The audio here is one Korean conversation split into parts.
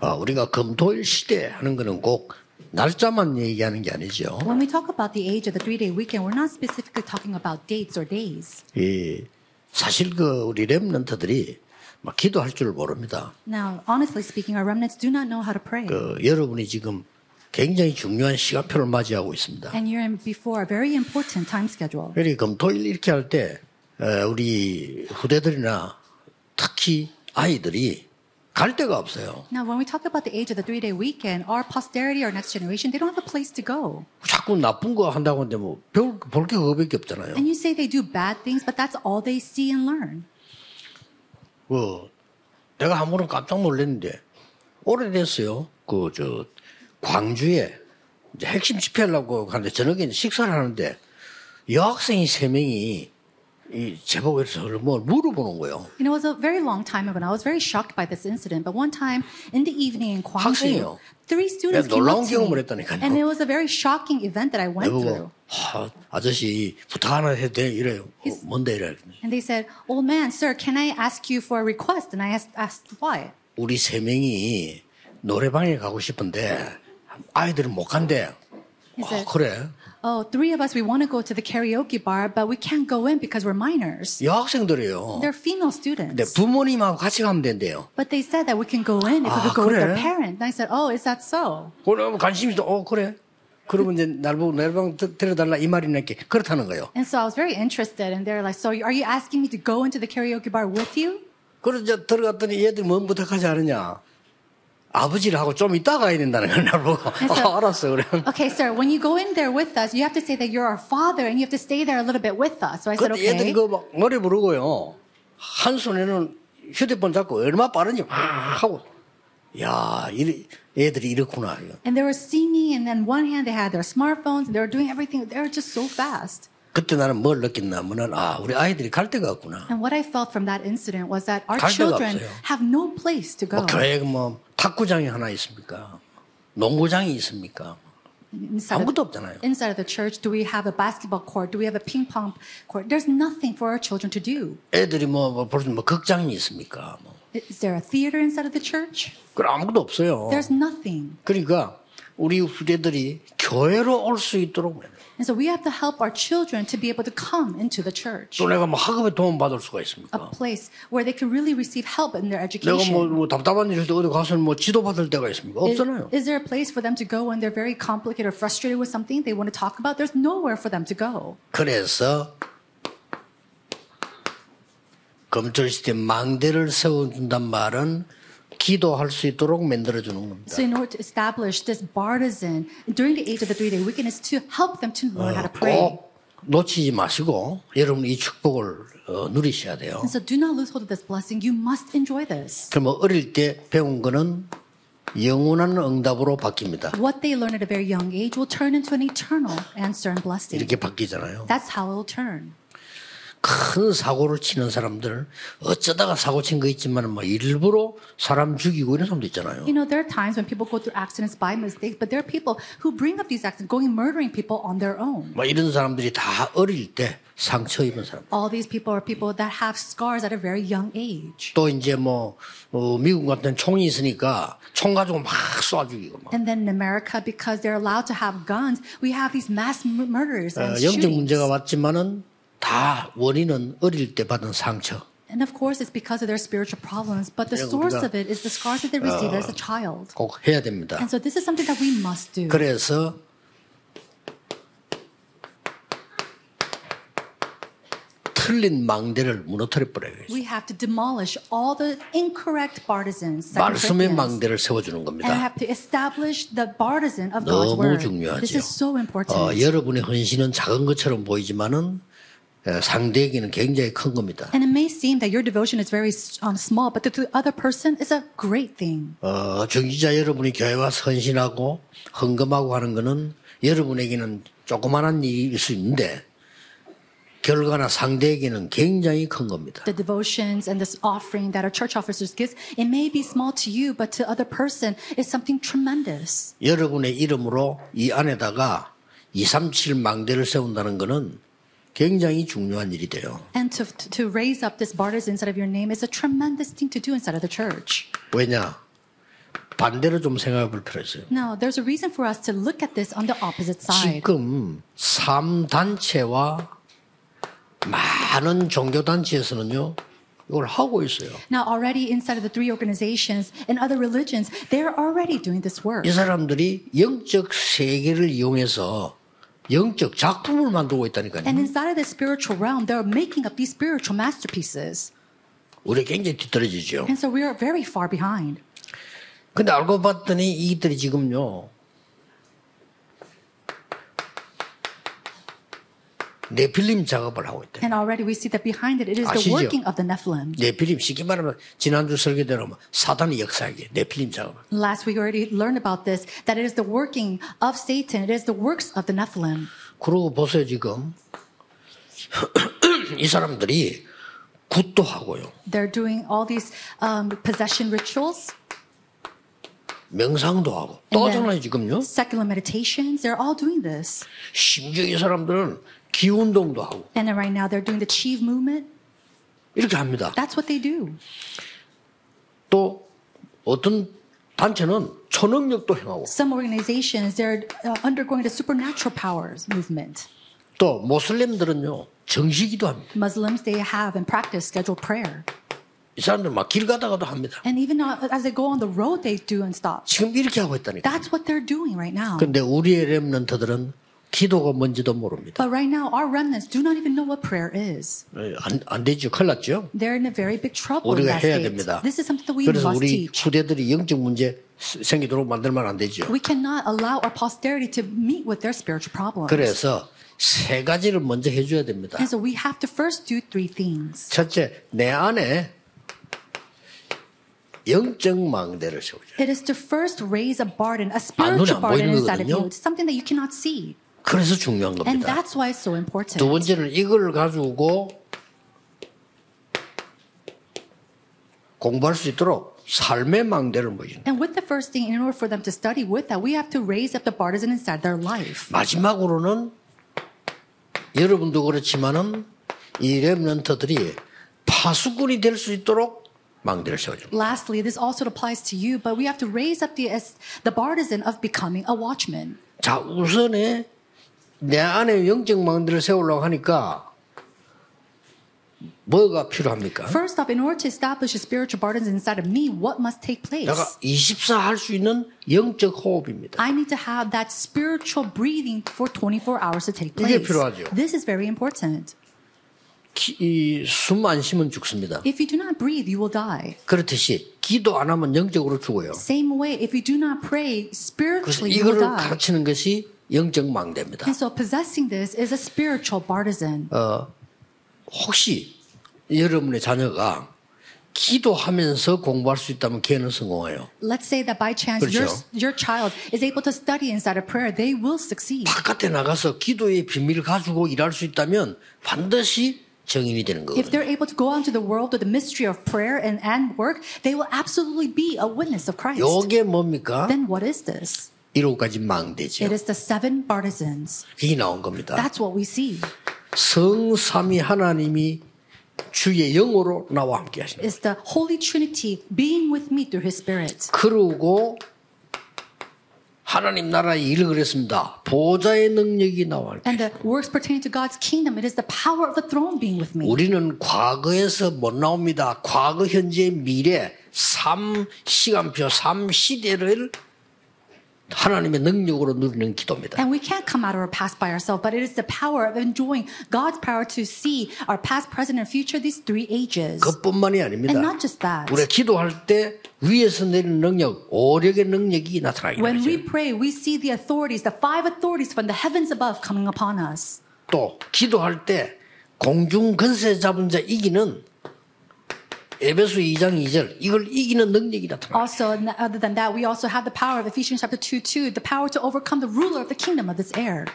어, 우리가 금토일 시대 하는 거는 꼭 날짜만 얘기하는 게 아니죠. When we talk about the age of the three day weekend, we're not specifically talking about dates or days. 이 사실 그 우리 렘넌트들이 막 기도할 줄 모릅니다. Now, honestly speaking, our remnants do not know how to pray. 그 여러분이 지금 굉장히 중요한 시간표를 맞이하고 있습니다. And you're in before a very important time schedule. 그러니 금토일 이렇게 할 때 우리 후대들이나 특히 아이들이 갈 데가 없어요. Now, when we talk about the age of the three day weekend, our posterity, our next generation, they don't have a place to go. 자꾸 나쁜 거 한다고 하는데 뭐볼게 그거밖에 없잖아요. And you say they do bad things, but that's all they see and learn. 그 내가 한 번은 깜짝 놀랐는데 오래됐어요. 그 저 광주에 이제 핵심 집회하려고 하는데 저녁에 식사를 하는데 여학생이 세 명이 이 제복에서 뭘 물어보는 거예요. You know, it was a very long time ago, and I was very shocked by this incident. But one time in the evening in. Gwangju, three students came up to me, 했다니까요. and it was a very shocking event that I went through. 하, 아저씨 부탁 하나 해도 돼 이래요. 어, 뭔데 이래. And they said, "Old man, sir, can I ask you for a request?" And I asked, asked why. 우리 세 명이 노래방에 가고 싶은데 아이들은 못 간대. 어, said, 그래. "Oh, three of us, we want to go to the karaoke bar, but we can't go in because we're minors. 여학생들이에요. They're female 근데 students." 부모님하고 같이 가면 된대요. But they said that we can go in if we 아, could go with their 그래? parent. And I said, "Oh, is that so?" 그러면 관심이 있어. 어 그래. 그러면 이제 날 보고 노래방 데- 데려달라 이 말이나 게 그렇다는 거예요. And so I was very interested, and they're like, "So are you asking me to go into the karaoke bar with you?" 그래서 이제 들어갔더니 얘들 뭔 부탁하지 않느냐. 아버지를 하고 좀 이따 가야 된다는 걸날 보고 아, 알았어 그래. Okay, sir, when you go in there with us, you have to say that you're our father and you have to stay there a little bit with us. So I said, okay. 그막 노래 부르고요. 한 손에는 휴대폰 잡고 얼마 빠른지 막 하고 야 이 애들이 이렇구나. And they were singing, and then one hand they had their smartphones, and they were doing everything. They were just so fast. 그때 나는 뭘 느꼈냐면은 아 우리 아이들이 갈 데가 없구나. And what I felt from that incident was that our children 없어요. have no place to go. 뭐 교회에 뭐 탁구장이 하나 있습니까? 농구장이 있습니까? Inside 아무것도 없잖아요. inside of the church, do we have a basketball court? Do we have a ping pong court? There's nothing for our children to do. 애들이 뭐볼수 뭐 극장이 있습니까? 뭐. Is there a theater inside of the church? 그럼 아무것도 없어요. There's nothing. 그러니까 우리 후대들이 교회로 올 수 있도록. And so we have to help our children to be able to come into the church. 또 내가 뭐 학업에 도움 받을 수가 a 있습니까? place where they can really receive help in their 내가 education. 뭐, 뭐 답답한 일일 때 어디 가서 뭐 지도 받을 때가 있습니까? Is, 없잖아요. is there a place for them to go when they're very complicated or frustrated with something they want to talk about? There's nowhere for them to go. 그래서 검찰 시대 망대를 세워준단 말은 기도할 수 있도록 만들어 주는 겁니다. So in order to establish this partisan during the age of the three-day weekend is to help them to learn how to pray. 꼭 놓치지 마시고 여러분 이 축복을 어, 누리셔야 돼요. And so do not lose hold of this blessing. You must enjoy this. 그러면 어릴 때 배운 거는 영원한 응답으로 바뀝니다. What they learn at a very young age will turn into an eternal answer and blessing. 이렇게 바뀌잖아요. That's how it will turn. 큰 사고를 치는 사람들 어쩌다가 사고 친 거 있지만 뭐 일부러 사람 죽이고 이런 사람도 있잖아요. You know, there are times when people go through accidents by mistake, but there are people who bring up these accidents, going murdering people on their own. 뭐 이런 사람들이 다 어릴 때 상처 입은 사람. All these people are people that have scars at a very young age. 또 이제 뭐 어, 미국 같은 총이 있으니까 총 가지고 막 쏴 죽이고 막. And then in America, because they're allowed to have guns, we have these mass murders 어, and 영적 shootings. 문제가 왔지만은 다 원인은 어릴 때 받은 상처. And of course, it's because of their spiritual problems, but the 예, source of it is the scars that they received as a child. 꼭 해야 됩니다. And so this is something that we must do. 그래서 틀린 망대를 무너뜨려 버려요. We have to demolish all the incorrect partisans. 말씀의. 망대를 세워주는 And 겁니다. have to establish the partisan of God's 너무 word. 중요하죠. This is so important. 어, 여러분의 헌신은 작은 것처럼 보이지만은 에, 상대에게는 굉장히 큰 겁니다. And it may seem that your devotion is very um, small, but to the other person is a great thing. 어, 중지자 여러분이 교회 와서 헌신하고 헌금하고 하는 거는 여러분에게는 조그마한 일일 수 있는데 결과나 상대에게는 굉장히 큰 겁니다. The devotions and this offering that our church officers gives, it may be small to you, but to other person is something tremendous. 여러분의 이름으로 이 안에다가 237 망대를 세운다는 거는 굉장히 중요한 일이 돼요. And to, to raise up this barters inside of your name is a tremendous thing to do inside of the church. 왜냐? 반대로 좀 생각해 볼 필요가 있어요. No, there's a reason for us to look at this on the opposite side. 지금 삼단체와 많은 종교 단체에서는요, 이걸 하고 있어요. Now, already inside of the three organizations and other religions, they're already doing this work. 이 사람들이 영적 세계를 이용해서 영적 작품을 만들고 있다니까요. And inside of the spiritual realm, they're making up these spiritual masterpieces. 우리 굉장히 뒤떨어지죠. And so we are very far behind. 근데 알고 봤더니 이들이 지금요, 네필림 작업을 하고 있대. And already we see that behind it, it is the 아시죠? working of the Nephilim. 네필림 쉽게 말하면 지난주 설교대로 뭐 사단의 역사에게 네필림 작업. Last week we already learned about this, that it is the working of Satan, it is the works of the Nephilim. 그러고 보세요 지금 이 사람들이 굿도 하고요, They're doing all these um, possession rituals, 명상도 하고 또 하잖아요 지금요. secular meditations, they're all doing this. 심지어 이 사람들은 기 운동도 하고 And then right now they're doing the Chief movement. 이렇게 합니다. That's what they do. 또 어떤 단체는 초능력도 행하고 Some organizations, they're uh, undergoing the supernatural powers movement. 또 모슬렘들은요 정시기도 합니다. Muslims, they have and practice scheduled prayer. 이 사람들 막 길 가다가도 합니다. And even uh, as they go on the road, they do and stop. 지금 이렇게 하고 있다니까. That's what they're doing right now. 근데 우리의 렘넌트들은 기도가 뭔지도 모릅니다. But right now, our remnants do not even know what prayer is. 예, 안, 안 되죠. 큰일 났죠. They're in a very big trouble 우리가 해야. 됩니다. This is something that we 그래서 must 우리 teach. 후대들이 영적 문제 생기도록 만들면 안 되죠. We cannot allow our posterity to meet with their spiritual problems. 그래서 세 가지를 먼저 해줘야 됩니다. And so we have to first do three things. 첫째, 내 안에 영적 망대를 세우자. It is to first raise a burden, a 아, spiritual burden inside of you. It's something that you cannot see. 그래서 중요한 And 겁니다. that's why it's so important. 두 번째는 이걸 가지고 공부할 수 있도록 삶의 망대를 모신다. And with the first thing, in order for them to study with that, we have to raise up the partisan inside their life. 마지막으로는 여러분도 그렇지만은 이 렘넌트들이 파수꾼이 될 수 있도록. Lastly, this also applies to you, but we have to raise up the, the partisan of becoming a watchman. 자, 우선에 내 안에 영적 망대를 세우려고 하니까 뭐가 필요합니까? First off, in order to establish a spiritual partisan inside of me, what must take place? 내가 24 할 수 있는 영적 호흡입니다. I need to have that spiritual breathing for 24 hours to take 이게 place. 필요하죠. This is very important. 숨 안 쉬면 죽습니다. If you do not breathe, you will die. 그렇듯이 기도 안 하면 영적으로 죽어요. Same way, if you do not pray spiritually, you will 이거를 die. 가르치는 것이 영적 망대입니다. And so possessing this is a spiritual partisan. 혹시 여러분의 자녀가 기도하면서 공부할 수 있다면 걔는 성공해요. Let's say that by chance your, 그렇죠. your child is able to study inside of prayer, they will succeed. 바깥에 나가서 기도의 비밀을 가지고 일할 수 있다면 반드시 정인이 되는 If 거거든요. they're able to go out into the world with the mystery of prayer and, and work, they will absolutely be a witness of Christ. 요게 뭡니까? Then what is this? 일곱가지 망대죠. It is the seven partisans. 그게 나온 겁니다. That's what we see. 성삼위 하나님이 주의 영으로 나와 함께 하십니다. It's the Holy Trinity being with me through His Spirit. 그러고 하나님 나라의 일을 그랬습니다. 보좌의 능력이 나와 And the works pertaining to God's kingdom, it is the power of the throne being with me. 우리는 과거에서 못 나옵니다. 과거, 현재, 미래, 삼 시간표, 삼 시대를 하나님의 능력으로 누리는 기도입니다. And we can't come out of our past by ourselves, but it is the power of enjoying God's power to see our past, present, and future, these three ages. 그것뿐만이 아닙니다. And not just that. 우리가 기도할 때 위에서 내리는 능력, 오력의 능력이 나타나게 When we 되죠. pray, we see the authorities, the five authorities from the heavens above coming upon us. 또 기도할 때 공중 근세 잡은 자 이기는 에베소 2장 2절 이걸 이기는 능력이 나타나. Also, and other than that, we also have the power of Ephesians chapter 2 2, the power to overcome the ruler of the kingdom of this air.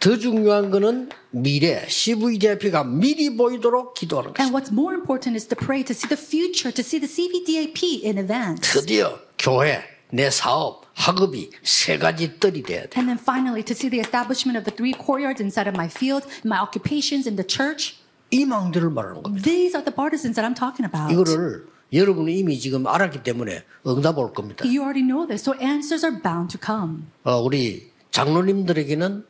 더 중요한 거는 미래 CVDIP가 미리 보이도록 기도하는 And 것입니다. what's more important is to pray to see the future, to see the CVDAP in advance. 드디어 교회 내 사업 학업이 세 가지 뜰이 돼야 돼. And then finally, to see the establishment of the three courtyards inside of my field, my occupations in the church. 이 망대를 말하는 겁니다. These are the partisans that I'm talking about. 이거를 여러분은 이미 지금 알았기 때문에 응답 올 겁니다. You already know this, so answers are bound to come. 어, 우리 장로님들에게는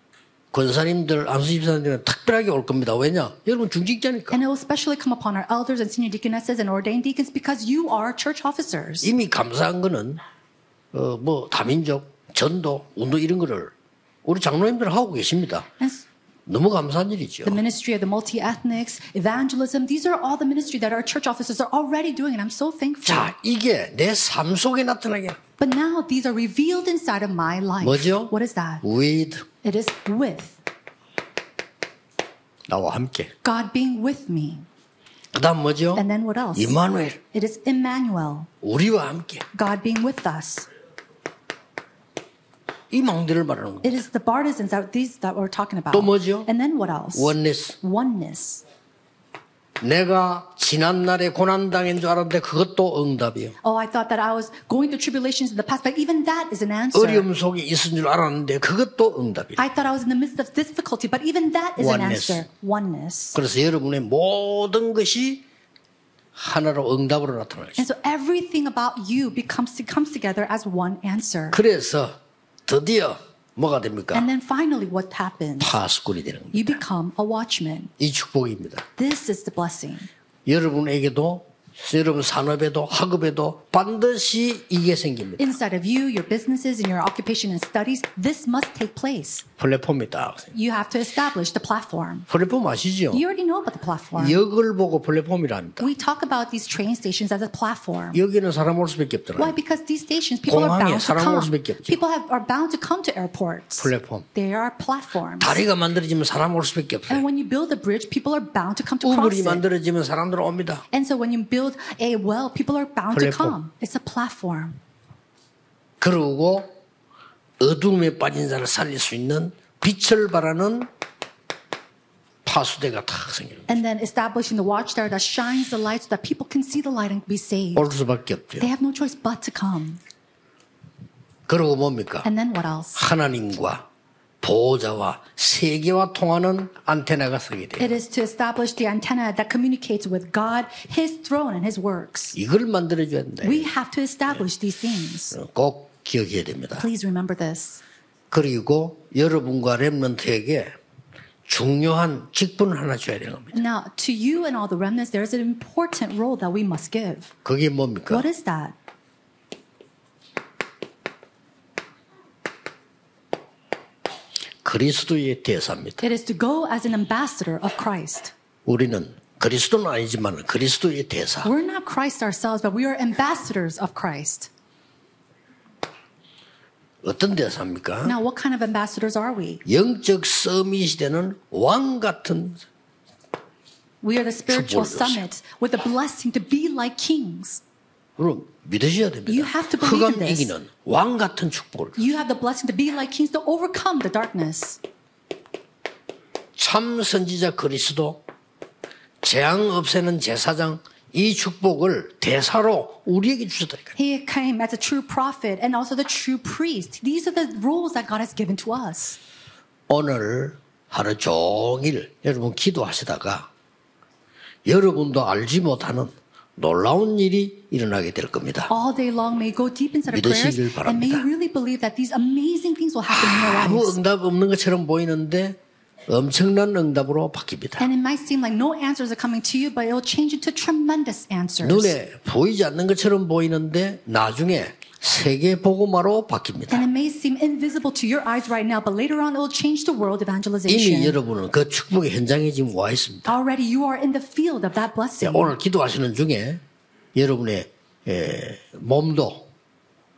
권사님들, 안수집사님들은 특별하게 올 겁니다. 왜냐? 여러분 중직자니까. And it will especially come upon our elders and senior deaconesses and ordained deacons because you are church officers. 이미 감사한 거는 어, 뭐 다민족, 전도, 운동 이런 거를 우리 장로님들은 하고 계십니다. And 너무 감사한 일이죠. the ministry of the multi-ethnics, evangelism, these are all the ministry that our church officers are already doing, and I'm so thankful. 자, 이게 내 삶 속에 나타나게 But now these are revealed inside of my life. 뭐죠? What is that? with It is with 나와 함께. God being with me. 그다음 뭐죠? And then what else? 이마누엘 It is Emmanuel, 우리와 함께. God being with us. 이 망대를 말하는 겁니다. It is the partisans that these that we're talking about. 또 뭐죠? And then what else? 원네스. Oneness. 내가 지난 날에 고난 당한 줄 알았는데 그것도 응답이에요. Oh, I thought that I was going through tribulations in the past, but even that is an answer. 어려움 속에 있은 줄 알았는데 그것도 응답이에요. I thought I was in the midst of difficulty, but even that is an Oneness. answer. Oneness. 그래서 여러분의 모든 것이 하나로 응답으로 나타나요. And so everything about you becomes comes together as one answer. 그래서 드디어 뭐가 됩니까? And then finally, what happens? 파수꾼이 되는 겁니다. You become a watchman. 이 축복입니다. This is the blessing. 여러분에게도 여러분 산업에도 학업에도 반드시 이게 생깁니다. Inside of you, your businesses, and your occupation and studies, this must take place. 플랫폼이다. You have to establish the platform. 플랫폼 아시죠? You already know about the platform. 역을 보고 플랫폼이랍니다. We talk about these train stations as a platform. 여기는 사람 올 수밖에 Why? 없더라고요. Because these stations, people are bound to come. People have, are bound to come to airports. 플랫폼. They are platforms. 다리가 만들어지면 사람 올 수밖에 없어요. And when you build a bridge, people are bound to come to cross 우물이 it. 만들어지면 사람들 옵니다. And so when you build a well, people are bound to come. It's a platform. 그러고 어둠에 빠진 자를 살릴 수 있는 빛을 발하는 파수대가 탁 생깁니다. And then establishing the watchtower that shines the light so that people can see the light and be saved. 올 수밖에 없죠. They have no choice but to come. 그러고 뭡니까? And then what else? 하나님과 보호자와 세계와 통하는 안테나가 서게 돼요. It is to establish the antenna that communicates with God, His throne, and His works. 이걸 만들어줘야 된다. We have to establish these things. 꼭 기억해야 됩니다. Please remember this. 그리고 여러분과 렘넌트에게 중요한 직분을 하나 줘야 되는 겁니다. Now, to you and all the remnants, there is an important role that we must give. 그게 뭡니까? What is that? 그리스도의 대사입니다. It is to go as an ambassador of Christ. 우리는 그리스도는 아니지만 그리스도의 대사. We're not Christ ourselves, but we are ambassadors of Christ. 어떤 대사입니까? Now, what kind of ambassadors are we? 영적 서밋이 되는 왕 같은 We are the spiritual 축복을 summit with the blessing to be like kings. 그럼 믿으셔야 됩니다. You have to believe in 흑암. 이기는 왕 같은 축복을 You have the blessing to be like kings to overcome the darkness. 참 선지자 그리스도 재앙 없애는 제사장 이 축복을 대사로 우리에게 주셨다니까요. He came as a true prophet and also the true priest. These are the rules that God has given to us. 오늘 하루 종일 여러분 기도하시다가 여러분도 알지 못하는 놀라운 일이 일어나게 될 겁니다. All day long may go deep inside of prayers 믿으시길 and may you 바랍니다. really believe that these amazing things will happen in your 아무 lives. 응답 없는 것처럼 보이는데 엄청난 응답으로 바뀝니다. And it might seem like no answers are coming to you, but it will change into tremendous answers. 눈에 보이지 않는 것처럼 보이는데 나중에 세계 복음화로 바뀝니다. And it may seem invisible to your eyes right now, but later on it will change to world 이미. 여러분은 그 축복의 현장에 지금 와 있습니다. Already you are in the field of that blessing. 오늘 기도하시는 중에 여러분의 에, 몸도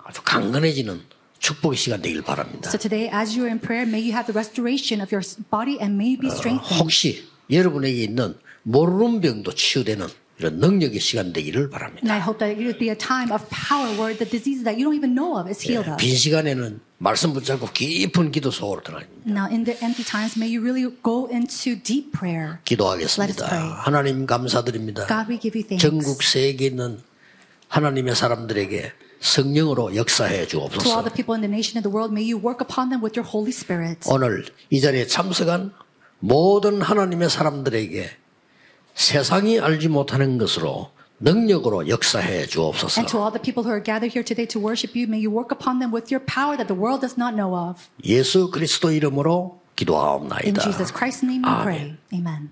아주 강건해지는 축복의 시간 되길 바랍니다. So today, as you are in prayer, may you have the restoration of your body and may you be strengthened. 혹시 여러분에게 있는 모르는 병도 치유되는 이런 능력의 시간 되기를 바랍니다. I hope that it would be a time of power where the diseases that you don't even know of is healed of. 빈 시간에는 말씀 붙잡고 깊은 기도 속으로 들어갑니다. Now, in the empty times, may you really go into deep prayer. Let us 기도하겠습니다. pray. 하나님 감사드립니다. God, we give you thanks. 전국 세계에 있는 하나님의 사람들에게 성령으로 역사해 주옵소서. the people in the nation and the world, may you work upon them with your Holy Spirit. 오늘 이 자리에 참석한 모든 하나님의 사람들에게 세상이 알지 못하는 것으로 능력으로 역사해 주옵소서. And to all the people who are gathered here today to worship you, may you work upon them with your power that the world does not know of. 예수 그리스도 이름으로 In 기도하옵나이다. Jesus Christ's name we pray. Amen.